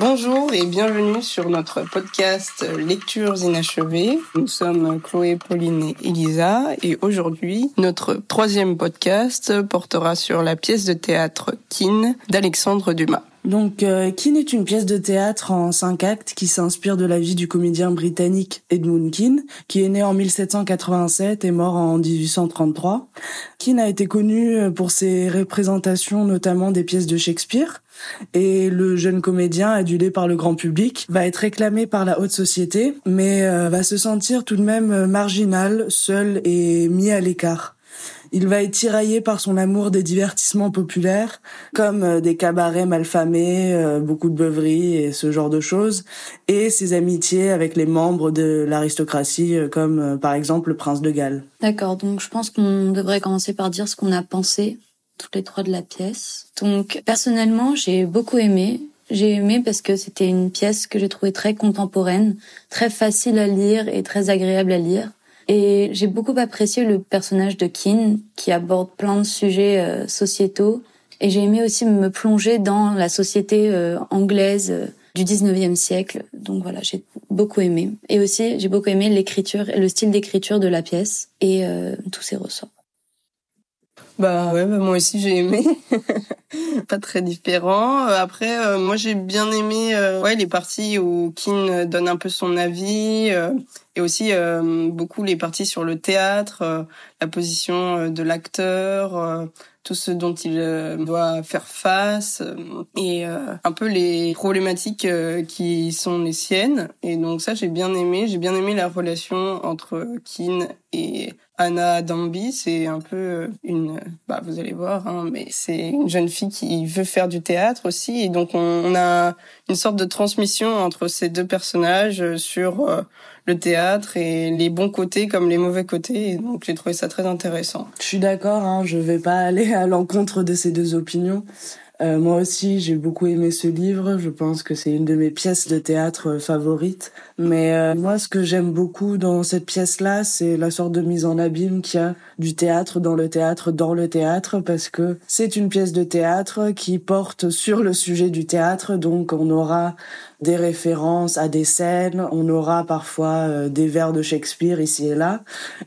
Bonjour et bienvenue sur notre podcast Lectures inachevées. Nous sommes Chloé, Pauline et Elisa et aujourd'hui notre troisième podcast portera sur la pièce de théâtre Kin d'Alexandre Dumas. Donc, euh, Keane est une pièce de théâtre en cinq actes qui s'inspire de la vie du comédien britannique Edmund Keane, qui est né en 1787 et mort en 1833. Keane a été connu euh, pour ses représentations notamment des pièces de Shakespeare, et le jeune comédien, adulé par le grand public, va être réclamé par la haute société, mais euh, va se sentir tout de même marginal, seul et mis à l'écart. Il va être tiraillé par son amour des divertissements populaires, comme euh, des cabarets malfamés, euh, beaucoup de beuveries et ce genre de choses, et ses amitiés avec les membres de l'aristocratie, euh, comme par exemple le prince de Galles. D'accord, donc je pense qu'on devrait commencer par dire ce qu'on a pensé toutes les trois de la pièce. Donc personnellement, j'ai beaucoup aimé. J'ai aimé parce que c'était une pièce que j'ai trouvée très contemporaine, très facile à lire et très agréable à lire. Et j'ai beaucoup apprécié le personnage de Keane qui aborde plein de sujets euh, sociétaux. Et j'ai aimé aussi me plonger dans la société euh, anglaise euh, du 19e siècle. Donc voilà, j'ai beaucoup aimé. Et aussi, j'ai beaucoup aimé l'écriture, le style d'écriture de la pièce et tous ses ressorts. Bah ouais, bah moi aussi j'ai aimé. pas très différent. Après, moi j'ai bien aimé ouais les parties où Keane donne un peu son avis et aussi euh, beaucoup les parties sur le théâtre, euh, la position euh, de l'acteur, tout ce dont il doit faire face et un peu les problématiques qui sont les siennes. Et donc ça, j'ai bien aimé. J'ai bien aimé la relation entre Keane et Anna Damby. C'est un peu une, bah vous allez voir, hein, mais c'est une jeune fille qui veut faire du théâtre aussi. Et donc on a une sorte de transmission entre ces deux personnages sur le théâtre et les bons côtés comme les mauvais côtés. donc j'ai trouvé ça très intéressant. Je suis d'accord, hein, je vais pas aller à l'encontre de ces deux opinions. Euh, moi aussi, j'ai beaucoup aimé ce livre. Je pense que c'est une de mes pièces de théâtre euh, favorites. Mais euh, moi, ce que j'aime beaucoup dans cette pièce-là, c'est la sorte de mise en abîme qu'il y a du théâtre dans le théâtre dans le théâtre, parce que c'est une pièce de théâtre qui porte sur le sujet du théâtre. Donc, on aura des références à des scènes, on aura parfois des vers de Shakespeare ici et là.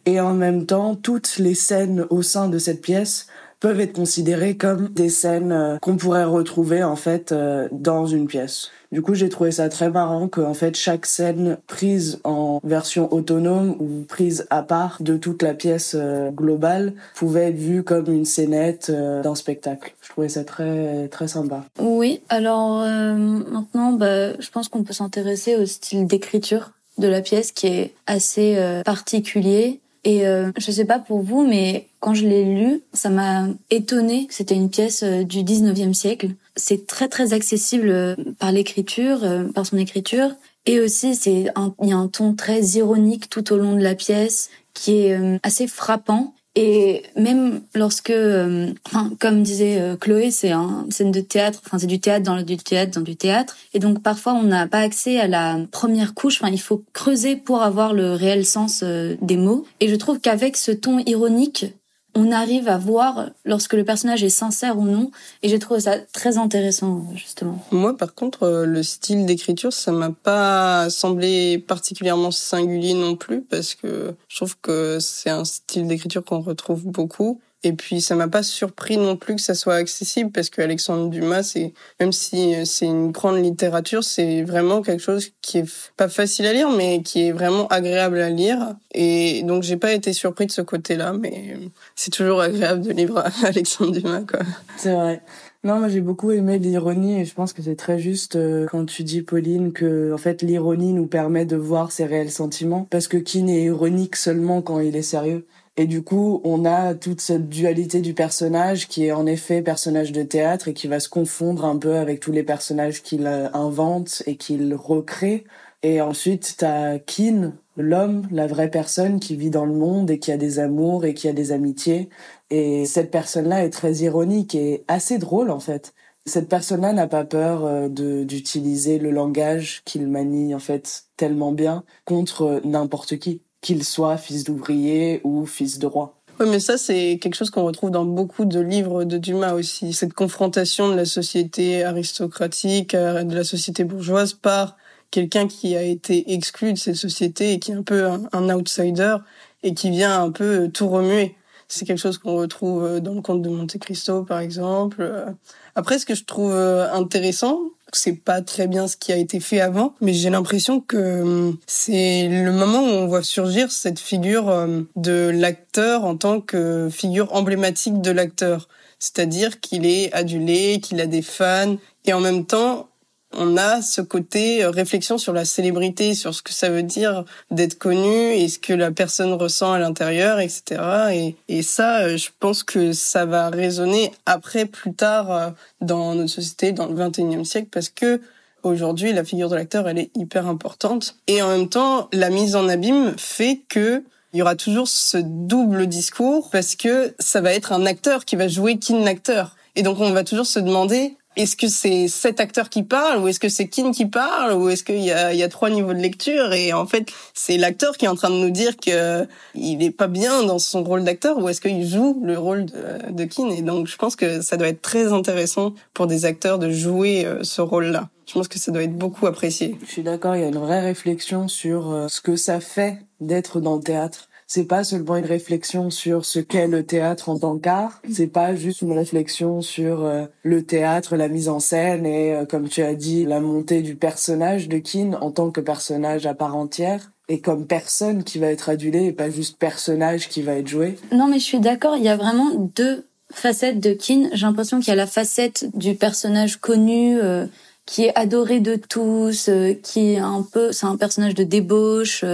Et en même temps, toutes les scènes au sein de cette pièce peuvent être considérées comme des scènes euh, qu'on pourrait retrouver en fait euh, dans une pièce. Du coup, j'ai trouvé ça très marrant que en fait chaque scène prise en version autonome ou prise à part de toute la pièce euh, globale pouvait être vue comme une scénette d'un spectacle. Je trouvais ça très très sympa. Oui, alors maintenant, bah, je pense qu'on peut s'intéresser au style d'écriture de la pièce qui est assez particulier et euh, je sais pas pour vous, mais quand je l'ai lu, ça m'a étonné. C'était une pièce euh, du 19e siècle. C'est très très accessible euh, par l'écriture, euh, par son écriture. Et aussi, c'est il y a un ton très ironique tout au long de la pièce qui est assez frappant. Et même lorsque, euh, comme disait Chloé, c'est un scène de théâtre, enfin c'est du théâtre dans le du théâtre dans du théâtre, et donc parfois on n'a pas accès à la première couche. Enfin, il faut creuser pour avoir le réel sens des mots. Et je trouve qu'avec ce ton ironique, on arrive à voir lorsque le personnage est sincère ou non. Et j'ai trouvé ça très intéressant, justement. Moi, par contre, euh, le style d'écriture, ça m'a pas semblé particulièrement singulier non plus, parce que je trouve que c'est un style d'écriture qu'on retrouve beaucoup. Et puis ça m'a pas surpris non plus que ça soit accessible parce que Alexandre Dumas, c'est même si c'est une grande littérature, c'est vraiment quelque chose qui est pas facile à lire, mais qui est vraiment agréable à lire. Et donc j'ai pas été surpris de ce côté-là, mais c'est toujours agréable de lire Alexandre Dumas, quoi. C'est vrai. Non, moi j'ai beaucoup aimé l'ironie et je pense que c'est très juste euh, quand tu dis Pauline que en fait l'ironie nous permet de voir ses réels sentiments parce que qui n'est ironique seulement quand il est sérieux. Et du coup, on a toute cette dualité du personnage qui est en effet personnage de théâtre et qui va se confondre un peu avec tous les personnages qu'il invente et qu'il recrée. Et ensuite, t'as Keane, l'homme, la vraie personne qui vit dans le monde et qui a des amours et qui a des amitiés. Et cette personne-là est très ironique et assez drôle en fait. Cette personne-là n'a pas peur euh, d'utiliser le langage qu'il manie en fait tellement bien contre n'importe qui qu'il soit fils d'ouvrier ou fils de roi. Oui, mais ça, c'est quelque chose qu'on retrouve dans beaucoup de livres de Dumas aussi. Cette confrontation de la société aristocratique, euh, de la société bourgeoise par quelqu'un qui a été exclu de cette société et qui est un peu un, outsider et qui vient un peu tout remuer. C'est quelque chose qu'on retrouve euh, dans le conte de Monte Cristo, par exemple. Euh, après, ce que je trouve intéressant, c'est pas très bien ce qui a été fait avant, mais j'ai l'impression que hum, c'est le moment où on voit surgir cette figure hum, de l'acteur en tant que figure emblématique de l'acteur. C'est-à-dire qu'il est adulé, qu'il a des fans, et en même temps, on a ce côté euh, réflexion sur la célébrité, sur ce que ça veut dire d'être connu et ce que la personne ressent à l'intérieur, etc. Et, ça, euh, je pense que ça va résonner après, plus tard, euh, dans notre société, dans le 21e siècle, parce que aujourd'hui, la figure de l'acteur, elle est hyper importante. Et en même temps, la mise en abîme fait que il y aura toujours ce double discours parce que ça va être un acteur qui va jouer kin l'acteur. Et donc on va toujours se demander est-ce que c'est cet acteur qui parle ou est-ce que c'est Kin qui parle ou est-ce qu'il y y a trois niveaux de lecture et en fait c'est l'acteur qui est en train de nous dire que il est pas bien dans son rôle d'acteur ou est-ce qu'il joue le rôle de, de Kin et donc je pense que ça doit être très intéressant pour des acteurs de jouer euh, ce rôle-là. Je pense que ça doit être beaucoup apprécié. Je suis d'accord, il y a une vraie réflexion sur euh, ce que ça fait d'être dans le théâtre c'est pas seulement une réflexion sur ce qu'est le théâtre en tant qu'art, c'est pas juste une réflexion sur euh, le théâtre, la mise en scène et euh, comme tu as dit, la montée du personnage de Keane en tant que personnage à part entière et comme personne qui va être adulé et pas juste personnage qui va être joué. Non mais je suis d'accord, il y a vraiment deux facettes de Keane. J'ai l'impression qu'il y a la facette du personnage connu euh, qui est adoré de tous, qui est un peu, c'est un personnage de débauche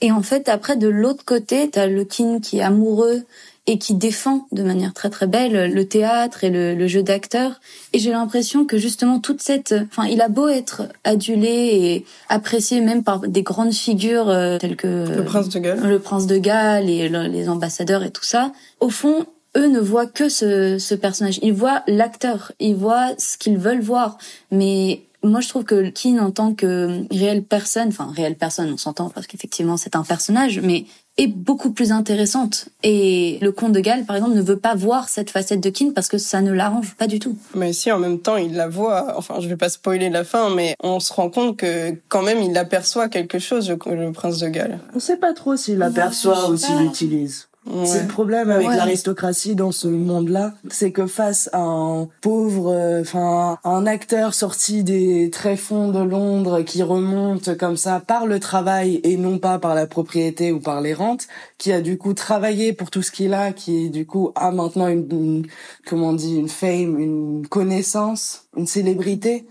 et en fait, après, de l'autre côté, t'as le kin qui est amoureux et qui défend de manière très très belle le théâtre et le, jeu d'acteur. Et j'ai l'impression que justement toute cette, enfin, il a beau être adulé et apprécié même par des grandes figures euh, telles que le prince de Galles, le prince de Galles et les ambassadeurs et tout ça. Au fond, eux ne voient que ce, ce personnage. Ils voient l'acteur, ils voient ce qu'ils veulent voir, mais moi, je trouve que Keane, en tant que réelle personne, enfin réelle personne, on s'entend parce qu'effectivement c'est un personnage, mais est beaucoup plus intéressante. Et le comte de Galles, par exemple, ne veut pas voir cette facette de Keane parce que ça ne l'arrange pas du tout. Mais si, en même temps, il la voit. Enfin, je vais pas spoiler la fin, mais on se rend compte que quand même, il aperçoit quelque chose, le, prince de Galles. On sait pas trop s'il l'aperçoit ou s'il l'utilise. C'est le problème avec l'aristocratie dans ce monde-là, c'est que face à un pauvre, euh, enfin un acteur sorti des tréfonds de Londres qui remonte comme ça par le travail et non pas par la propriété ou par les rentes, qui a du coup travaillé pour tout ce qu'il a, qui du coup a maintenant une, une comment on dit une fame, une connaissance, une célébrité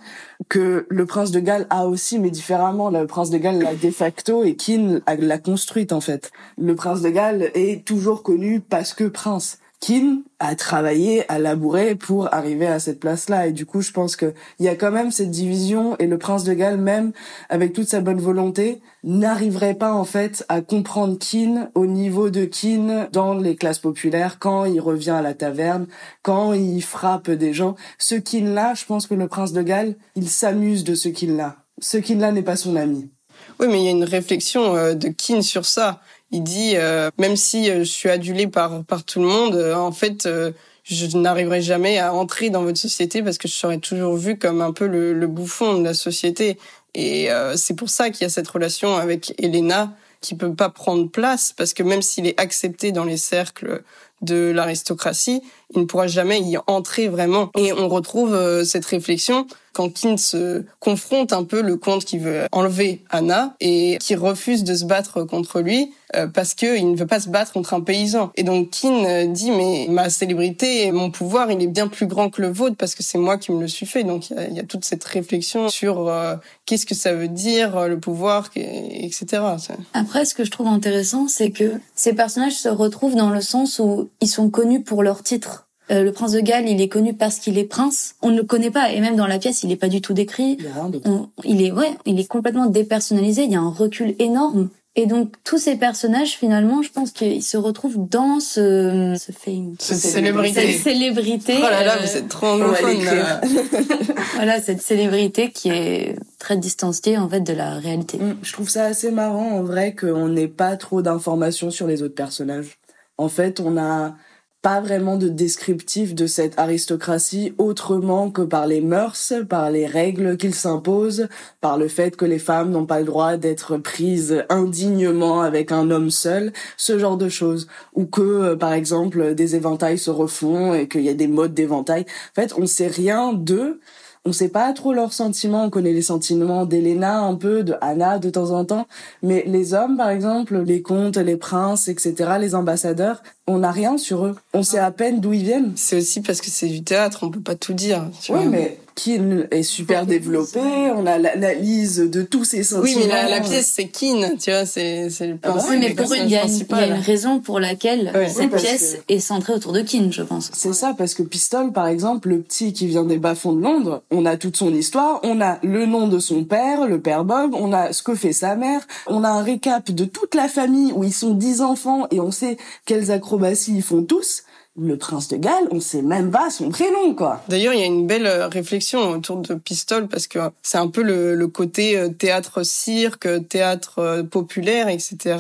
que le prince de Galles a aussi, mais différemment. Le prince de Galles l'a de facto et Keane l'a construite en fait. Le prince de Galles est toujours connu parce que prince. Keane a travaillé, a labouré pour arriver à cette place-là. Et du coup, je pense que il y a quand même cette division et le prince de Galles, même avec toute sa bonne volonté, n'arriverait pas en fait à comprendre Keane au niveau de Keane dans les classes populaires quand il revient à la taverne, quand il frappe des gens. Ce Keane-là, je pense que le prince de Galles, il s'amuse de ce Keane-là. Ce Keane-là n'est pas son ami. Oui, mais il y a une réflexion euh, de Keane sur ça. Il dit euh, même si euh, je suis adulé par par tout le monde, euh, en fait je n'arriverai jamais à entrer dans votre société parce que je serai toujours vu comme un peu le, le bouffon de la société. Et c'est pour ça qu'il y a cette relation avec Elena qui peut pas prendre place parce que même s'il est accepté dans les cercles de l'aristocratie, il ne pourra jamais y entrer vraiment. Et on retrouve euh, cette réflexion quand Kin se confronte un peu le comte qui veut enlever Anna et qui refuse de se battre contre lui euh, parce qu'il ne veut pas se battre contre un paysan. Et donc Kin euh, dit mais ma célébrité et mon pouvoir il est bien plus grand que le vôtre parce que c'est moi qui me le suis fait. Donc il y, a, toute cette réflexion sur qu'est-ce que ça veut dire le pouvoir, etc. Après ce que je trouve intéressant c'est que ces personnages se retrouvent dans le sens où ils sont connus pour leur titre. Euh, le prince de Galles, il est connu parce qu'il est prince. On ne le connaît pas et même dans la pièce, il n'est pas du tout décrit. il est ouais, il est complètement dépersonnalisé. Il y a un recul énorme. Et donc tous ces personnages, finalement, je pense qu'ils se retrouvent dans ce, ce fame, cette célébrité. Cette célébrité. Oh là là, vous êtes trop Voilà, cette célébrité qui est très distanciée en fait de la réalité. Mm, je trouve ça assez marrant en vrai qu'on n'ait pas trop d'informations sur les autres personnages En fait, on a pas vraiment de descriptif de cette aristocratie autrement que par les mœurs, par les règles qu'ils s'imposent, par le fait que les femmes n'ont pas le droit d'être prises indignement avec un homme seul, ce genre de choses. Ou que, euh, par exemple, des éventails se refont et qu'il y a des modes d'éventail. En fait, on sait rien d'eux on sait pas trop leurs sentiments, on connaît les sentiments d'Elena un peu, de Anna de temps en temps, mais les hommes par exemple, les comtes, les princes, etc., les ambassadeurs, on n'a rien sur eux. On sait à peine d'où ils viennent. C'est aussi parce que c'est du théâtre, on peut pas tout dire. oui, mais Keane est super développé, on a l'analyse de tous ses sentiments. Oui, mais la, pièce c'est Keane, tu vois, c'est c'est le ah bah Oui, mais pour une, il y, a une raison pour laquelle cette pièce est centrée autour de Keane, je pense. C'est ça, parce que Pistol, par exemple, le petit qui vient des bas-fonds de Londres, on a toute son histoire, on a le nom de son père, le père Bob, on a ce que fait sa mère, on a un récap de toute la famille où ils sont dix enfants et on sait quelles acrobaties ils font tous le prince de Galles, on sait même pas son prénom, quoi. D'ailleurs, il y a une belle euh, réflexion autour de Pistole parce que c'est un peu le, côté euh, théâtre cirque, théâtre euh, populaire, etc.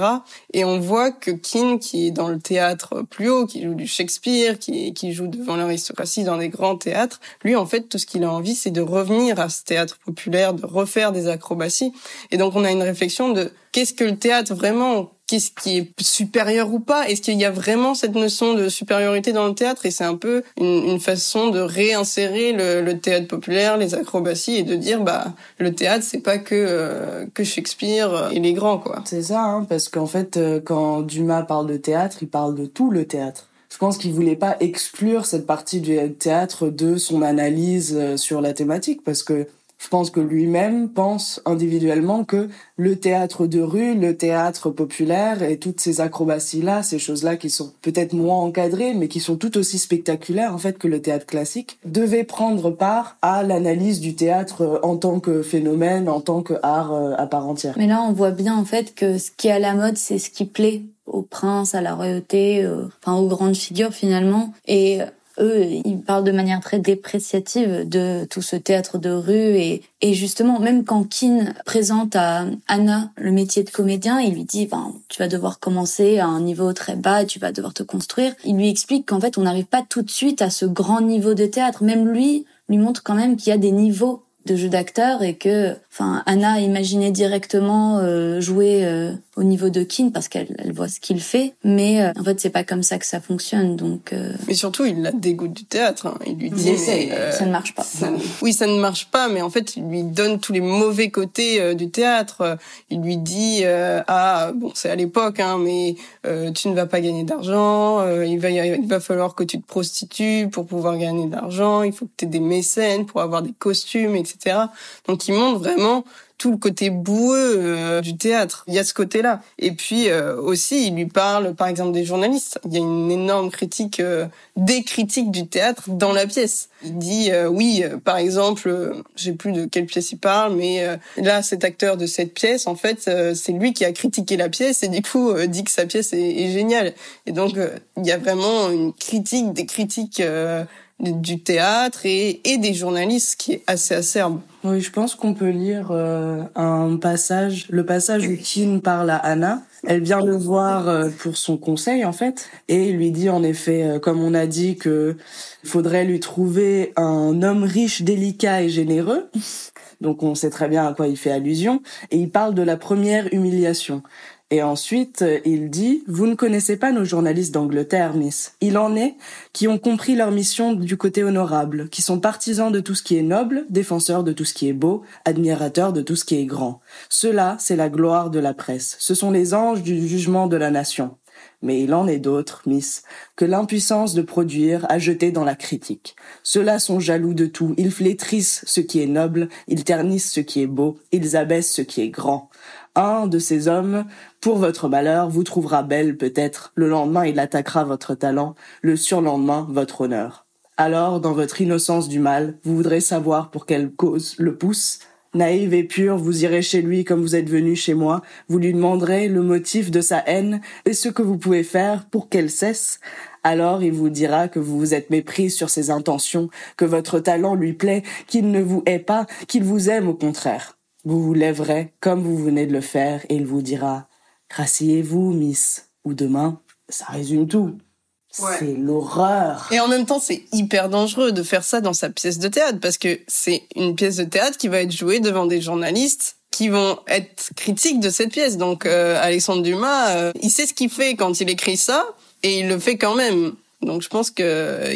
Et on voit que Keane, qui est dans le théâtre plus haut, qui joue du Shakespeare, qui, qui joue devant l'aristocratie dans des grands théâtres, lui, en fait, tout ce qu'il a envie, c'est de revenir à ce théâtre populaire, de refaire des acrobaties. Et donc, on a une réflexion de qu'est-ce que le théâtre vraiment qu'est-ce qui est supérieur ou pas? Est-ce qu'il y a vraiment cette notion de supériorité dans le théâtre? Et c'est un peu une, façon de réinsérer le, théâtre populaire, les acrobaties, et de dire bah le théâtre c'est pas que euh, que Shakespeare et les grands quoi. C'est ça, hein, parce qu'en fait euh, quand Dumas parle de théâtre, il parle de tout le théâtre. Je pense qu'il voulait pas exclure cette partie du théâtre de son analyse euh, sur la thématique, parce que je pense que lui-même pense individuellement que le théâtre de rue, le théâtre populaire et toutes ces acrobaties-là, ces choses-là qui sont peut-être moins encadrées, mais qui sont tout aussi spectaculaires en fait que le théâtre classique, devaient prendre part à l'analyse du théâtre en tant que phénomène, en tant que art euh, à part entière. Mais là, on voit bien en fait que ce qui est à la mode, c'est ce qui plaît aux princes, à la royauté, euh, enfin aux grandes figures finalement. Et eux, ils parlent de manière très dépréciative de tout ce théâtre de rue et, et justement, même quand Keane présente à Anna le métier de comédien, il lui dit, ben, tu vas devoir commencer à un niveau très bas, tu vas devoir te construire. Il lui explique qu'en fait, on n'arrive pas tout de suite à ce grand niveau de théâtre. Même lui, lui montre quand même qu'il y a des niveaux de jeu d'acteur et que, enfin, Anna imaginait directement euh, jouer euh, au niveau de Keane parce qu'elle elle voit ce qu'il fait, mais euh, en fait c'est pas comme ça que ça fonctionne. Donc. Mais surtout, il la dégoûte du théâtre. Hein. Il lui dit. ça ne marche pas. Oui, ça ne marche pas, mais en fait, il lui donne tous les mauvais côtés du théâtre. Il lui dit ah bon, c'est à l'époque, hein, mais tu ne vas pas gagner d'argent. il va il va falloir que tu te prostitues pour pouvoir gagner d'argent. Il faut que tu aies des mécènes pour avoir des costumes, etc. Donc il montre vraiment tout le côté boueux euh, du théâtre. Il y a ce côté-là. Et puis euh, aussi, il lui parle, par exemple, des journalistes. Il y a une énorme critique, euh, des critiques du théâtre dans la pièce. Il dit, oui, par exemple, j'ai plus de quelle pièce il parle, mais là, cet acteur de cette pièce, en fait, c'est lui qui a critiqué la pièce et du coup dit que sa pièce est, est géniale. Et donc, il y a vraiment une critique, des critiques du théâtre et, et des journalistes qui est assez acerbe. Oui, je pense qu'on peut lire euh, un passage, le passage où Keane parle à Anna. Elle vient le voir euh, pour son conseil en fait, et lui dit en effet, euh, comme on a dit, que faudrait lui trouver un homme riche, délicat et généreux. Donc on sait très bien à quoi il fait allusion, et il parle de la première humiliation. Et ensuite, il dit, vous ne connaissez pas nos journalistes d'Angleterre, Miss. Il en est qui ont compris leur mission du côté honorable, qui sont partisans de tout ce qui est noble, défenseurs de tout ce qui est beau, admirateurs de tout ce qui est grand. Cela, c'est la gloire de la presse. Ce sont les anges du jugement de la nation. Mais il en est d'autres, Miss, que l'impuissance de produire a jeté dans la critique. Ceux-là sont jaloux de tout, ils flétrissent ce qui est noble, ils ternissent ce qui est beau, ils abaissent ce qui est grand. Un de ces hommes, pour votre malheur, vous trouvera belle peut-être, le lendemain il attaquera votre talent, le surlendemain votre honneur. Alors, dans votre innocence du mal, vous voudrez savoir pour quelle cause le pousse, Naïve et pure, vous irez chez lui comme vous êtes venu chez moi, vous lui demanderez le motif de sa haine et ce que vous pouvez faire pour qu'elle cesse. Alors il vous dira que vous vous êtes méprise sur ses intentions, que votre talent lui plaît, qu'il ne vous hait pas, qu'il vous aime au contraire. Vous vous lèverez comme vous venez de le faire et il vous dira Graciez-vous, Miss, ou demain ça résume tout. C'est l'horreur. Et en même temps, c'est hyper dangereux de faire ça dans sa pièce de théâtre parce que c'est une pièce de théâtre qui va être jouée devant des journalistes qui vont être critiques de cette pièce. Donc euh, Alexandre Dumas, euh, il sait ce qu'il fait quand il écrit ça et il le fait quand même. Donc je pense que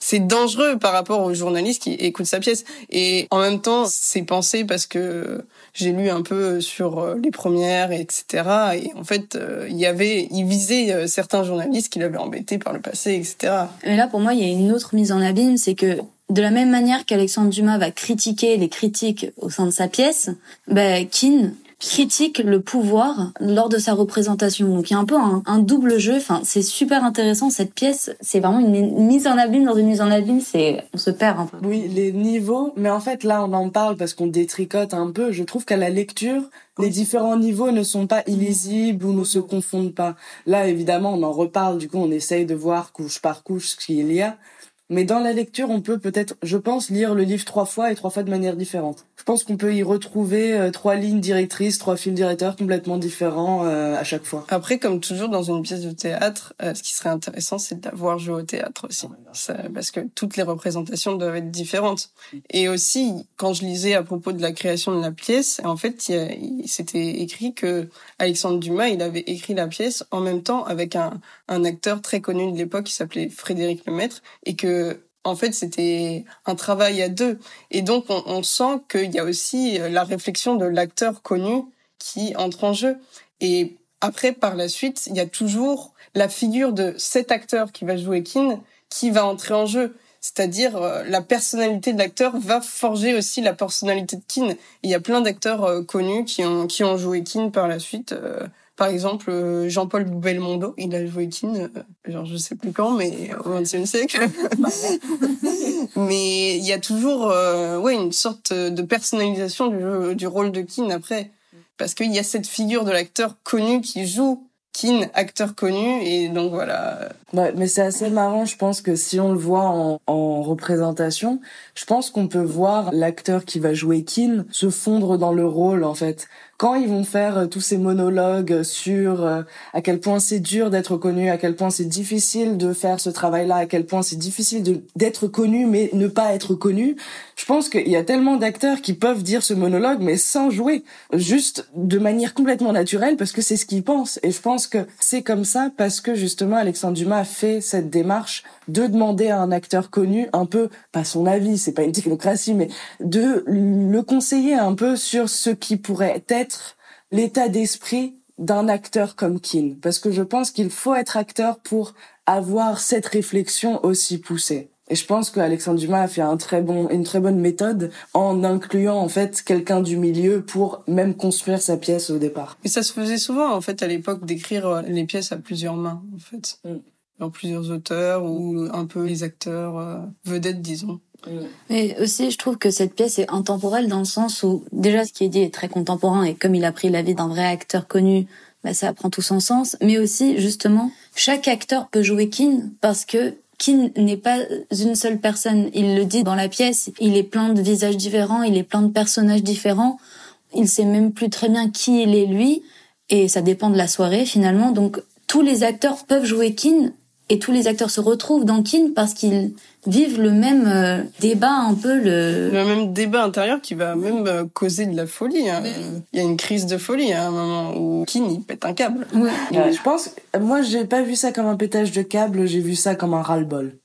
c'est dangereux par rapport aux journalistes qui écoutent sa pièce. Et en même temps, c'est pensé parce que j'ai lu un peu sur euh, les premières, etc. Et en fait, euh, il y avait, il visait euh, certains journalistes qui l'avaient embêté par le passé, etc. Mais là, pour moi, il y a une autre mise en abîme, c'est que de la même manière qu'Alexandre Dumas va critiquer les critiques au sein de sa pièce, ben, Keane critique le pouvoir lors de sa représentation. Donc il y a un peu un, double jeu. Enfin, c'est super intéressant cette pièce. C'est vraiment une mise en abîme dans une mise en abîme. C'est on se perd un peu. Oui, les niveaux. Mais en fait là, on en parle parce qu'on détricote un peu. Je trouve qu'à la lecture, les différents niveaux ne sont pas illisibles ou ne se confondent pas. Là, évidemment, on en reparle. Du coup, on essaye de voir couche par couche ce qu'il y a. Mais dans la lecture, on peut peut-être, je pense, lire le livre trois fois et trois fois de manière différente. Je pense qu'on peut y retrouver euh, trois lignes directrices, trois fils directeurs complètement différents euh, à chaque fois. Après, comme toujours dans une pièce de théâtre, euh, ce qui serait intéressant, c'est d'avoir joué au théâtre aussi, parce que toutes les représentations doivent être différentes. Et aussi, quand je lisais à propos de la création de la pièce, en fait, il, s'était écrit que Alexandre Dumas, il avait écrit la pièce en même temps avec un, un acteur très connu de l'époque qui s'appelait Frédéric Lemaître, et que en fait c'était un travail à deux. Et donc on, sent qu'il y a aussi euh, la réflexion de l'acteur connu qui entre en jeu. Et après par la suite il y a toujours la figure de cet acteur qui va jouer Kin qui va entrer en jeu. C'est-à-dire euh, la personnalité de l'acteur va forger aussi la personnalité de Kin il y a plein d'acteurs euh, connus qui ont qui ont joué Kin par la suite par exemple, euh, Jean-Paul Belmondo, il a joué Kin, euh, genre je sais plus quand, mais au XXe siècle. mais il y a toujours, euh, ouais, une sorte de personnalisation du, rôle de Kin après, parce qu'il y a cette figure de l'acteur connu qui joue Kin, acteur connu, et donc voilà. Ouais, mais c'est assez marrant, je pense que si on le voit en, en représentation, je pense qu'on peut voir l'acteur qui va jouer Kin se fondre dans le rôle en fait quand ils vont faire euh, tous ces monologues sur euh, à quel point c'est dur d'être connu, à quel point c'est difficile de faire ce travail-là, à quel point c'est difficile d'être connu mais ne pas être connu, je pense qu'il y a tellement d'acteurs qui peuvent dire ce monologue mais sans jouer, juste de manière complètement naturelle parce que c'est ce qu'ils pensent. Et je pense que c'est comme ça parce que justement Alexandre Dumas a fait cette démarche de demander à un acteur connu un peu, pas son avis, c'est pas une technocratie, mais de le conseiller un peu sur ce qui pourrait être l'état d'esprit d'un acteur comme Keane. Parce que je pense qu'il faut être acteur pour avoir cette réflexion aussi poussée. Et je pense qu'Alexandre Dumas a fait un très bon, une très bonne méthode en incluant en fait quelqu'un du milieu pour même construire sa pièce au départ. Et ça se faisait souvent en fait à l'époque d'écrire les pièces à plusieurs mains en fait. Mm dans plusieurs auteurs ou un peu les acteurs euh, vedettes, disons. Mais aussi, je trouve que cette pièce est intemporelle dans le sens où, déjà, ce qui est dit est très contemporain et comme il a pris la vie d'un vrai acteur connu, bah, ça prend tout son sens. Mais aussi, justement, chaque acteur peut jouer Kin parce que Kin n'est pas une seule personne. Il le dit dans la pièce, il est plein de visages différents, il est plein de personnages différents. Il sait même plus très bien qui il est lui. Et ça dépend de la soirée, finalement. Donc, tous les acteurs peuvent jouer Kin et tous les acteurs se retrouvent dans Kin parce qu'ils vivent le même euh, débat un peu le le même débat intérieur qui va même euh, causer de la folie hein. il y a une crise de folie à un moment où Kin il pète un câble ouais. je pense moi j'ai pas vu ça comme un pétage de câble j'ai vu ça comme un ras-le-bol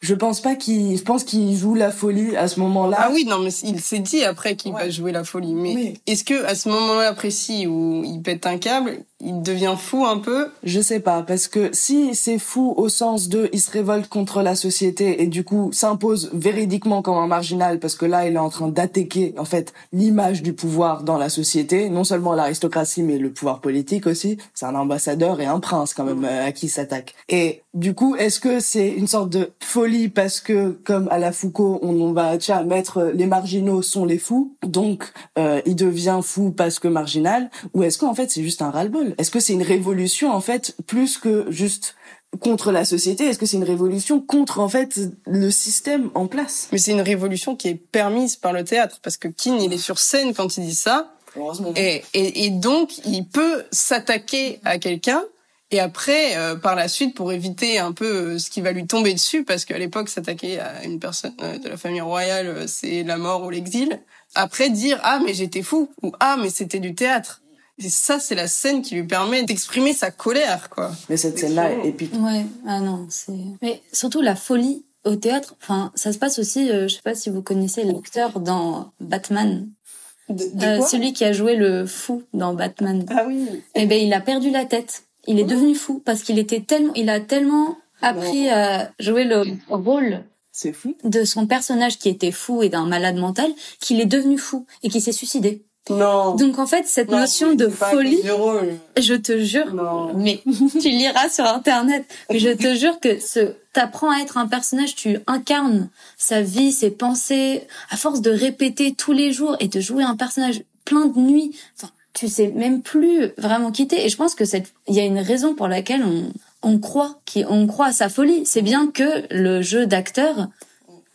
je pense pas qu'il je pense qu'il joue la folie à ce moment-là. Ah oui, non mais il s'est dit après qu'il va jouer la folie mais est-ce que à ce moment-là précis où il pète un câble, il devient fou un peu. Je sais pas, parce que si c'est fou au sens de il se révolte contre la société et du coup s'impose véridiquement comme un marginal, parce que là il est en train d'attaquer en fait l'image du pouvoir dans la société, non seulement l'aristocratie mais le pouvoir politique aussi. C'est un ambassadeur et un prince quand même euh, à qui s'attaque. Et du coup, est-ce que c'est une sorte de folie parce que comme à la Foucault, on, va tiens mettre les marginaux sont les fous, donc euh, il devient fou parce que marginal, ou est-ce qu'en fait c'est juste un ras-le-bol? Est-ce que c'est une révolution en fait plus que juste contre la société? Est-ce que c'est une révolution contre en fait le système en place? Mais c'est une révolution qui est permise par le théâtre parce que King il est sur scène quand il dit ça et, et, et donc il peut s'attaquer à quelqu'un Et après, euh, par la suite, pour éviter un peu euh, ce qui va lui tomber dessus, parce qu'à l'époque, s'attaquer à une personne euh, de la famille royale, c'est la mort ou l'exil. Après, dire ah mais j'étais fou ou ah mais c'était du théâtre. Et ça, c'est la scène qui lui permet d'exprimer sa colère, quoi. Mais cette scène-là est épique. Ouais, ah non, c'est. Mais surtout la folie au théâtre. Enfin, ça se passe aussi. je sais pas si vous connaissez l'acteur dans Batman. De, de celui qui a joué le fou dans Batman. Ah oui. Eh ben, il a perdu la tête il est devenu fou parce qu'il était tellement, il a tellement appris à jouer le rôle c'est fou. de son personnage qui était fou et d'un malade mental qu'il est devenu fou et qui s'est suicidé. Non. Donc en fait cette notion de folie, je te jure, non. mais tu liras sur internet, mais je te jure que ce t'apprends à être un personnage, tu incarnes sa vie, ses pensées, à force de répéter tous les jours et de jouer un personnage plein de nuits. Enfin, tu sais même plus vraiment quitter. Et je pense que cette, il y a une raison pour laquelle on, on croit, qui, on croit à sa folie. C'est bien que le jeu d'acteur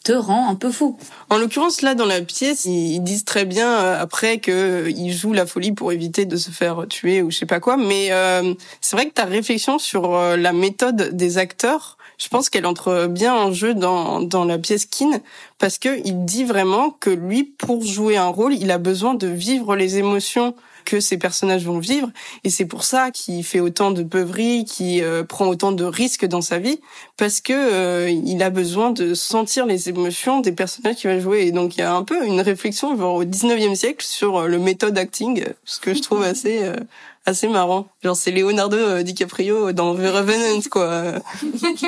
te rend un peu fou. En l'occurrence, là, dans la pièce, ils disent très bien euh, après que il joue la folie pour éviter de se faire tuer ou je sais pas quoi. Mais euh, c'est vrai que ta réflexion sur euh, la méthode des acteurs, je pense qu'elle entre bien en jeu dans, dans la pièce Kin parce que il dit vraiment que lui, pour jouer un rôle, il a besoin de vivre les émotions que ces personnages vont vivre. Et c'est pour ça qu'il fait autant de beuveries, qu'il euh, prend autant de risques dans sa vie, parce que euh, il a besoin de sentir les émotions des personnages qu'il va jouer. Et donc il y a un peu une réflexion genre, au 19e siècle sur euh, le méthode acting, ce que je trouve assez assez marrant. Genre c'est Leonardo DiCaprio dans The Revenant quoi.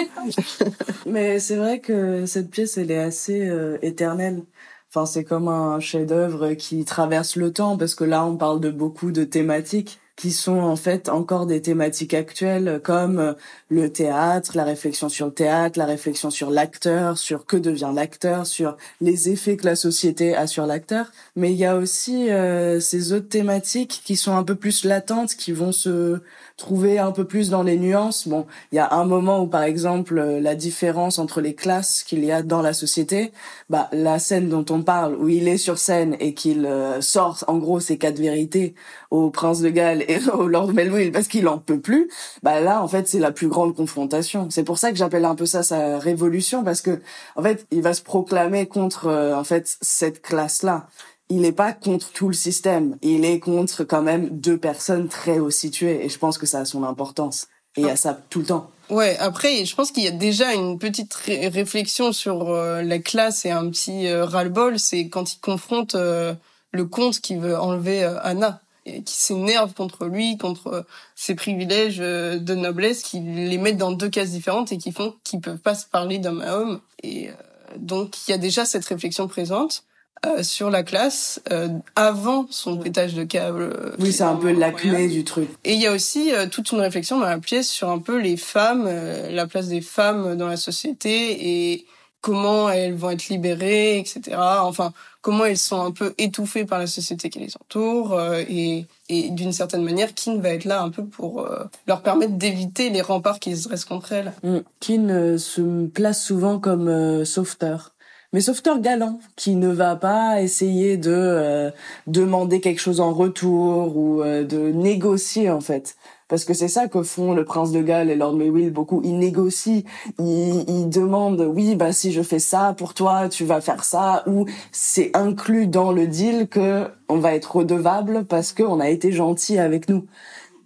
Mais c'est vrai que cette pièce elle est assez éternelle. Enfin, c'est comme un chef-d'œuvre qui traverse le temps parce que là, on parle de beaucoup de thématiques qui sont en fait encore des thématiques actuelles comme euh, le théâtre, la réflexion sur le théâtre, la réflexion sur l'acteur, sur que devient l'acteur, sur les effets que la société a sur l'acteur. Mais il y a aussi euh, ces autres thématiques qui sont un peu plus latentes, qui vont se trouver un peu plus dans les nuances. Bon, il y a un moment où, par exemple, euh, la différence entre les classes qu'il y a dans la société, bah, la scène dont on parle, où il est sur scène et qu'il euh, sort, en gros, ses quatre vérités au prince de Galles et au Lord Melville parce qu'il en peut plus, bah là, en fait, c'est la plus grande confrontation. C'est pour ça que j'appelle un peu ça sa révolution parce que, en fait, il va se proclamer contre, euh, en fait, cette classe-là il n'est pas contre tout le système. Il est contre quand même deux personnes très haut situées. Et je pense que ça a son importance. Et il y a ça tout le temps. Ouais, après, je pense qu'il y a déjà une petite réflexion sur euh, la classe et un petit euh, ras-le-bol. C'est quand il confronte euh, le comte qui veut enlever Anna et qui s'énerve contre lui, contre ses privilèges de noblesse, qui les mettent dans deux cases différentes et qui font qu'ils peuvent pas se parler d'homme à homme. Et donc, il y a déjà cette réflexion présente. Euh, sur la classe euh, avant son pétage de câble. Euh, oui, c'est un peu la clé du truc. Et il y a aussi toute une réflexion dans la pièce sur un peu les femmes, la place des femmes dans la société et comment elles vont être libérées, etc. Enfin, comment elles sont un peu étouffées par la société qui les entoure et, et d'une certaine manière, Kin va être là un peu pour leur permettre d'éviter les remparts qui se dressent contre elles. Mm. Kin se place souvent comme sauveteur mais sauveteur galant qui ne va pas essayer de euh, demander quelque chose en retour ou euh, de négocier en fait. Parce que c'est ça que font le prince de Galles et Lord Maywill beaucoup. Ils négocient. Ils, ils demandent oui bah si je fais ça pour toi tu vas faire ça ou c'est inclus dans le deal que on va être redevable parce qu'on a été gentil avec nous.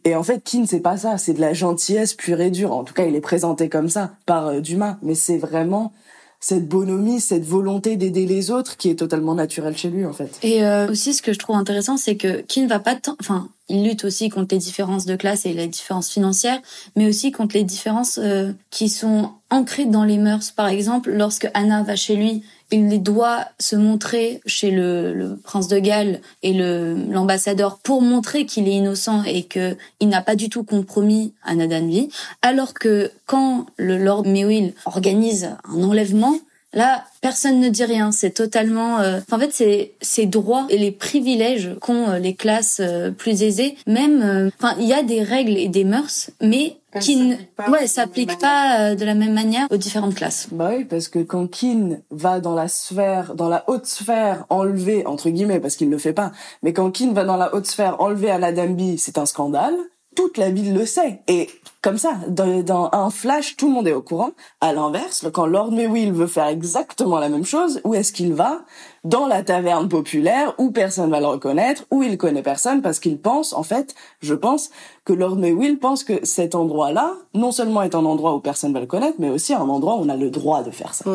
Et en fait, Kin, c'est pas ça, c'est de la gentillesse pure et dure. En tout cas, il est présenté comme ça par euh, Dumas, mais c'est vraiment cette bonhomie, cette volonté d'aider les autres qui est totalement naturelle chez lui en fait. Et euh, aussi ce que je trouve intéressant c'est que qui ne va pas enfin il lutte aussi contre les différences de classe et les différences financières, mais aussi contre les différences euh, qui sont ancrées dans les mœurs. Par exemple, lorsque Anna va chez lui il doit se montrer chez le, prince de Galles et l'ambassadeur pour montrer qu'il est innocent et que il n'a pas du tout compromis Anna Danby, alors que quand le Lord Mewil organise un enlèvement, Là, personne ne dit rien. C'est totalement. Euh, en fait, c'est ces droits et les privilèges qu'ont euh, les classes euh, plus aisées. Même, enfin, il y a des règles et des mœurs, mais qui ne ouais s'appliquent pas de la même manière aux différentes classes. Bah oui, parce que quand Kin va dans la sphère, dans la haute sphère, enlever entre guillemets, parce qu'il le fait pas, mais quand Kin va dans la haute sphère enlever à la Danby, c'est un scandale. Toute la ville le sait et comme ça. Dans, un flash, tout le monde est au courant. À l'inverse, quand Lord Will veut faire exactement la même chose, où est-ce qu'il va? Dans la taverne populaire où personne va le reconnaître, où il connaît personne parce qu'il pense, en fait, je pense que Lord Will pense que cet endroit-là, non seulement est un endroit où personne va le connaître, mais aussi un endroit où on a le droit de faire ça.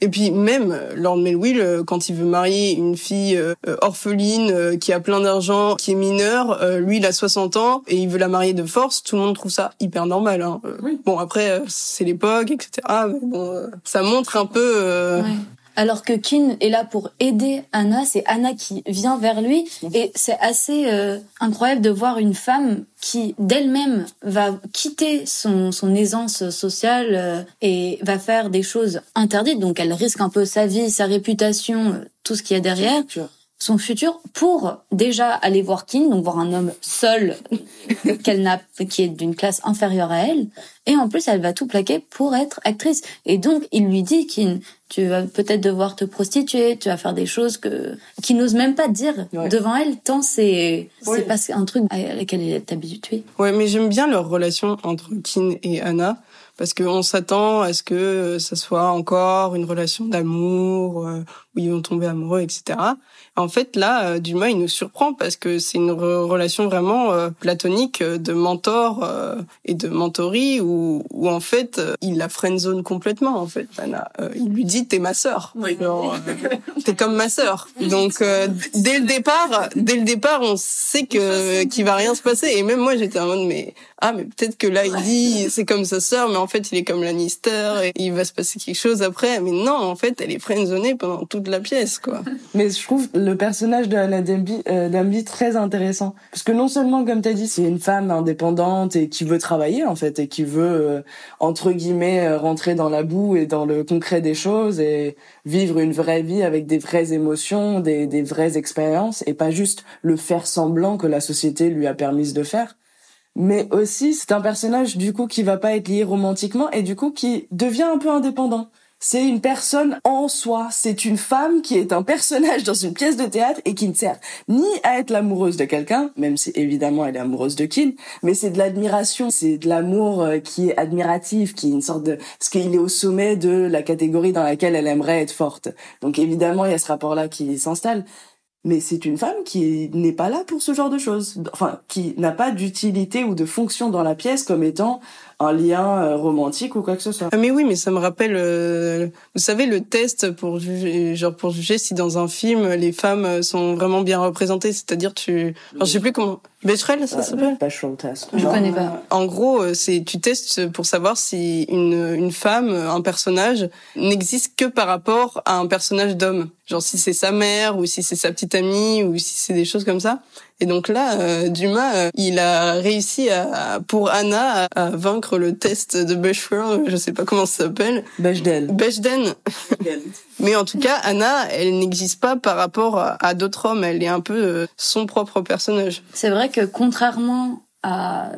Et puis même euh, Lord Melville, euh, quand il veut marier une fille euh, orpheline qui a plein d'argent, qui est mineure, lui il a 60 ans et il veut la marier de force, tout le monde trouve ça hyper normal. Hein. Bon après c'est l'époque, etc. Mais bon, ça montre un peu. Ouais alors que Kin est là pour aider Anna. C'est Anna qui vient vers lui et c'est assez euh, incroyable de voir une femme qui d'elle-même va quitter son, son aisance sociale euh, et va faire des choses interdites. Donc elle risque un peu sa vie, sa réputation, euh, tout ce qu'il y a derrière son futur pour déjà aller voir Kin, donc voir un homme seul qu'elle n'a, qui est d'une classe inférieure à elle, et en plus elle va tout plaquer pour être actrice. Et donc il lui dit Kin, tu vas peut-être devoir te prostituer, tu vas faire des choses que qui n'ose même pas dire devant elle tant c'est c'est pas un truc à laquelle elle est habituée. Ouais, mais j'aime bien leur relation entre Kin et Anna parce qu'on s'attend à ce que ça soit encore une relation d'amour euh, où ils vont tomber amoureux, etc. En fait, là, euh, Dumas, il nous surprend parce que c'est une relation vraiment euh, platonique de mentor et de mentorie où, où en fait, il la friendzone complètement. En fait, Anna. il lui dit t'es ma sœur, oui. t'es comme ma sœur. Donc dès le départ, dès le départ, on sait que qu'il va rien se passer. Et même moi, j'étais en mode mais ah mais peut-être que là il dit c'est comme sa sœur, mais en fait il est comme Lannister et il va se passer quelque chose après. Mais non, en fait elle est friendzonée pendant toute la pièce quoi. Mais je trouve le personnage de Anna Denby, euh, très intéressant parce que non seulement comme tu as dit c'est une femme indépendante et qui veut travailler en fait et qui veut euh, entre guillemets euh, rentrer dans la boue et dans le concret des choses et vivre une vraie vie avec des vraies émotions, des, des vraies expériences et pas juste le faire semblant que la société lui a permis de faire mais aussi c'est un personnage du coup qui va pas être lié romantiquement et du coup qui devient un peu indépendant. C'est une personne en soi, c'est une femme qui est un personnage dans une pièce de théâtre et qui ne sert ni à être l'amoureuse de quelqu'un, même si évidemment elle est amoureuse de Kin, mais c'est de l'admiration, c'est de l'amour euh, qui est admiratif, qui est une sorte de... parce qu'il est au sommet de la catégorie dans laquelle elle aimerait être forte. Donc évidemment il y a ce rapport-là qui s'installe mais c'est une femme qui n'est pas là pour ce genre de choses. Enfin, qui n'a pas d'utilité ou de fonction dans la pièce comme étant un lien euh, romantique ou quoi que ce soit. Ah mais oui, mais ça me rappelle, euh, vous savez, le test pour juger, genre pour juger si dans un film les femmes sont vraiment bien représentées, c'est-à-dire tu, alors, je sais plus comment, Bechdel, ça s'appelle? Bechdel test. Je connais pas. En gros, euh, c'est tu testes pour savoir si une une femme, un personnage n'existe que par rapport à un personnage d'homme, genre si c'est sa mère ou si c'est sa petite amie ou si c'est des choses comme ça. Et donc là, euh, Dumas, euh, il a réussi à, pour Anna à, vaincre le test de Bechdel, je sais pas comment ça s'appelle. Bechdel. Bechdel. Mais en tout cas, Anna, elle n'existe pas par rapport à, d'autres hommes. Elle est un peu euh, son propre personnage. C'est vrai que contrairement à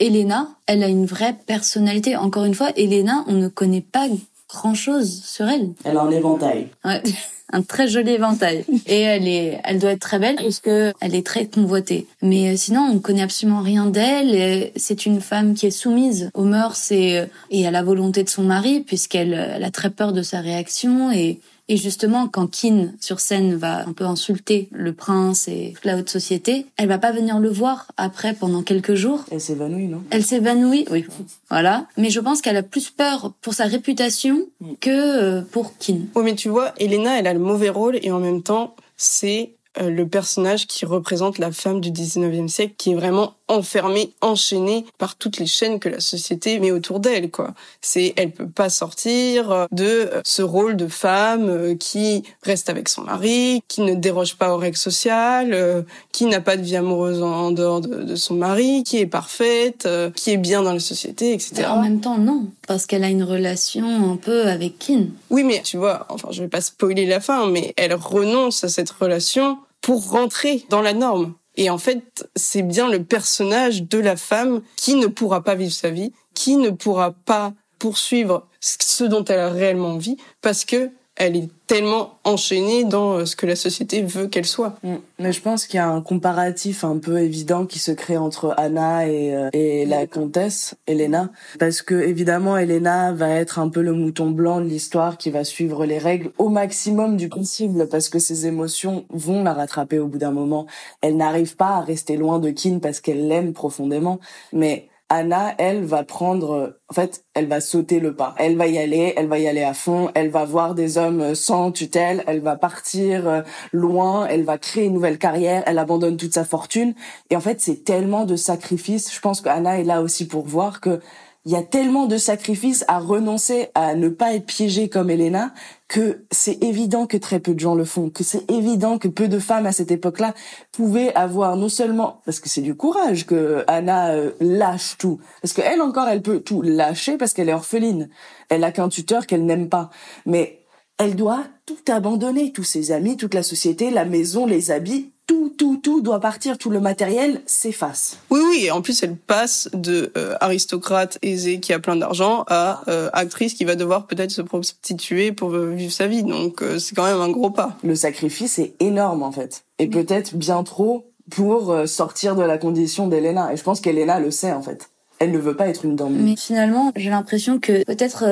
Elena, elle a une vraie personnalité. Encore une fois, Elena, on ne connaît pas grand chose sur elle. Elle a un éventail. Ouais. un très joli éventail. Et elle est, elle doit être très belle parce que elle est très convoitée. Mais euh, sinon, on ne connaît absolument rien d'elle. C'est une femme qui est soumise aux mœurs et, et à la volonté de son mari puisqu'elle elle a très peur de sa réaction et et justement, quand Kin sur scène va un peu insulter le prince et toute la haute société, elle va pas venir le voir après pendant quelques jours. Elle s'évanouit, non? Elle s'évanouit, oui. Voilà. Mais je pense qu'elle a plus peur pour sa réputation mm. que euh, pour Kin. Oui, mais tu vois, Elena, elle a le mauvais rôle et en même temps, c'est euh, le personnage qui représente la femme du 19e siècle qui est vraiment enfermée, enchaînée par toutes les chaînes que la société met autour d'elle quoi. C'est elle peut pas sortir euh, de euh, ce rôle de femme qui reste avec son mari, qui ne déroge pas aux règles sociales, qui n'a pas de vie amoureuse en dehors de, son mari, qui est parfaite, qui est bien dans la société, etc. En même temps non, parce qu'elle a une relation un peu avec Kin. Oui mais tu vois, enfin je vais pas spoiler la fin, mais elle renonce à cette relation pour rentrer dans la norme. Et en fait, c'est bien le personnage de la femme qui ne pourra pas vivre sa vie, qui ne pourra pas poursuivre ce dont elle a réellement envie, parce que elle est tellement enchaînée dans euh, ce que la société veut qu'elle soit. Mm. Mais je pense qu'il y a un comparatif un peu évident qui se crée entre Anna et, euh, et la comtesse Elena, parce que évidemment Elena va être un peu le mouton blanc de l'histoire qui va suivre les règles au maximum du possible, parce que ses émotions vont la rattraper au bout d'un moment. Elle n'arrive pas à rester loin de Kin parce qu'elle l'aime profondément, mais Anna, elle, va prendre, en fait, elle va sauter le pas. Elle va y aller, elle va y aller à fond, elle va voir des hommes sans tutelle, elle va partir euh, loin, elle va créer une nouvelle carrière, elle abandonne toute sa fortune. Et en fait, c'est tellement de sacrifices. Je pense qu'Anna est là aussi pour voir que il y a tellement de sacrifices à renoncer à ne pas être piégée comme Elena que c'est évident que très peu de gens le font, que c'est évident que peu de femmes à cette époque-là pouvaient avoir non seulement parce que c'est du courage que Anna euh, lâche tout, parce qu'elle encore elle peut tout lâcher parce qu'elle est orpheline, elle a qu'un tuteur qu'elle n'aime pas, mais elle doit tout abandonner, tous ses amis, toute la société, la maison, les habits, tout, tout, tout doit partir, tout le matériel s'efface. Oui, oui, et en plus elle passe de euh, aristocrate aisée qui a plein d'argent à euh, actrice qui va devoir peut-être se prostituer pour vivre sa vie. Donc euh, c'est quand même un gros pas. Le sacrifice est énorme en fait, et peut-être bien trop pour sortir de la condition d'Elena. Et je pense qu'Elena le sait en fait. Elle ne veut pas être une dame. Mais finalement, j'ai l'impression que peut-être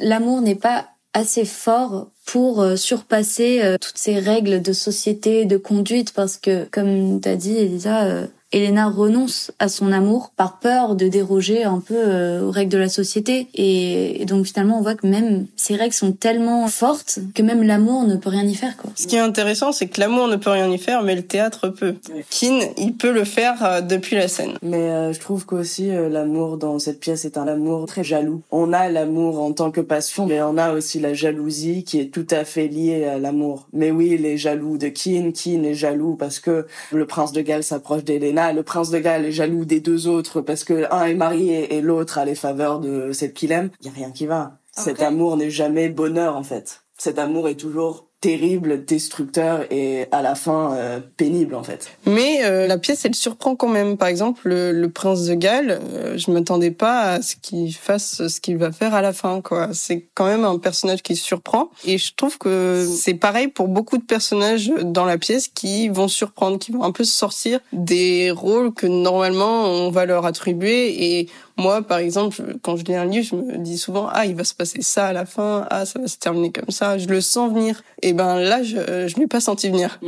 l'amour n'est pas assez fort pour euh, surpasser euh, toutes ces règles de société, de conduite, parce que, comme t'as dit, Elisa, euh, Elena renonce à son amour par peur de déroger un peu euh, aux règles de la société. Et, donc finalement, on voit que même ces règles sont tellement fortes que même l'amour ne peut rien y faire. Quoi. Ce qui est intéressant, c'est que l'amour ne peut rien y faire, mais le théâtre peut. Kin, il peut le faire euh, depuis la scène. Mais euh, je trouve qu'aussi l'amour dans cette pièce est un amour très jaloux. On a l'amour en tant que passion, mais on a aussi la jalousie qui est tout à fait liée à l'amour. Mais oui, il est jaloux de Kin, Kin est jaloux parce que le prince de Galles s'approche d'Elena le prince de Galles est jaloux des deux autres parce que un est marié et l'autre a les faveurs de celle qu'il aime. Il y a rien qui va. Cet amour n'est jamais bonheur en fait. Cet amour est toujours terrible, destructeur et à la fin euh, pénible en fait. Mais euh, la pièce elle surprend quand même. Par exemple, le, prince de Galles, euh, je m'attendais pas à ce qu'il fasse ce qu'il va faire à la fin quoi. C'est quand même un personnage qui surprend et je trouve que c'est pareil pour beaucoup de personnages dans la pièce qui vont surprendre, qui vont un peu sortir des rôles que normalement on va leur attribuer et moi, par exemple, quand je lis un livre, je me dis souvent ah il va se passer ça à la fin, ah ça va se terminer comme ça. Je le sens venir. Et ben là, je je l'ai pas senti venir.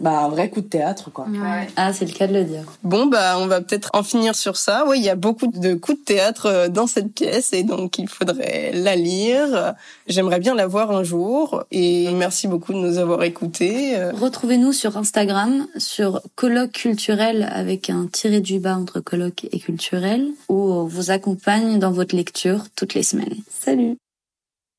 Bah, un vrai coup de théâtre, quoi. Ouais. Ah, c'est le cas de le dire. Bon, bah, on va peut-être en finir sur ça. Oui, il y a beaucoup de coups de théâtre euh, dans cette pièce et donc il faudrait la lire. J'aimerais bien la voir un jour et merci beaucoup de nous avoir écoutés. Retrouvez-nous sur Instagram, sur colloque culturel avec un tiré du bas entre colloque et culturel où on vous accompagne dans votre lecture toutes les semaines. Salut!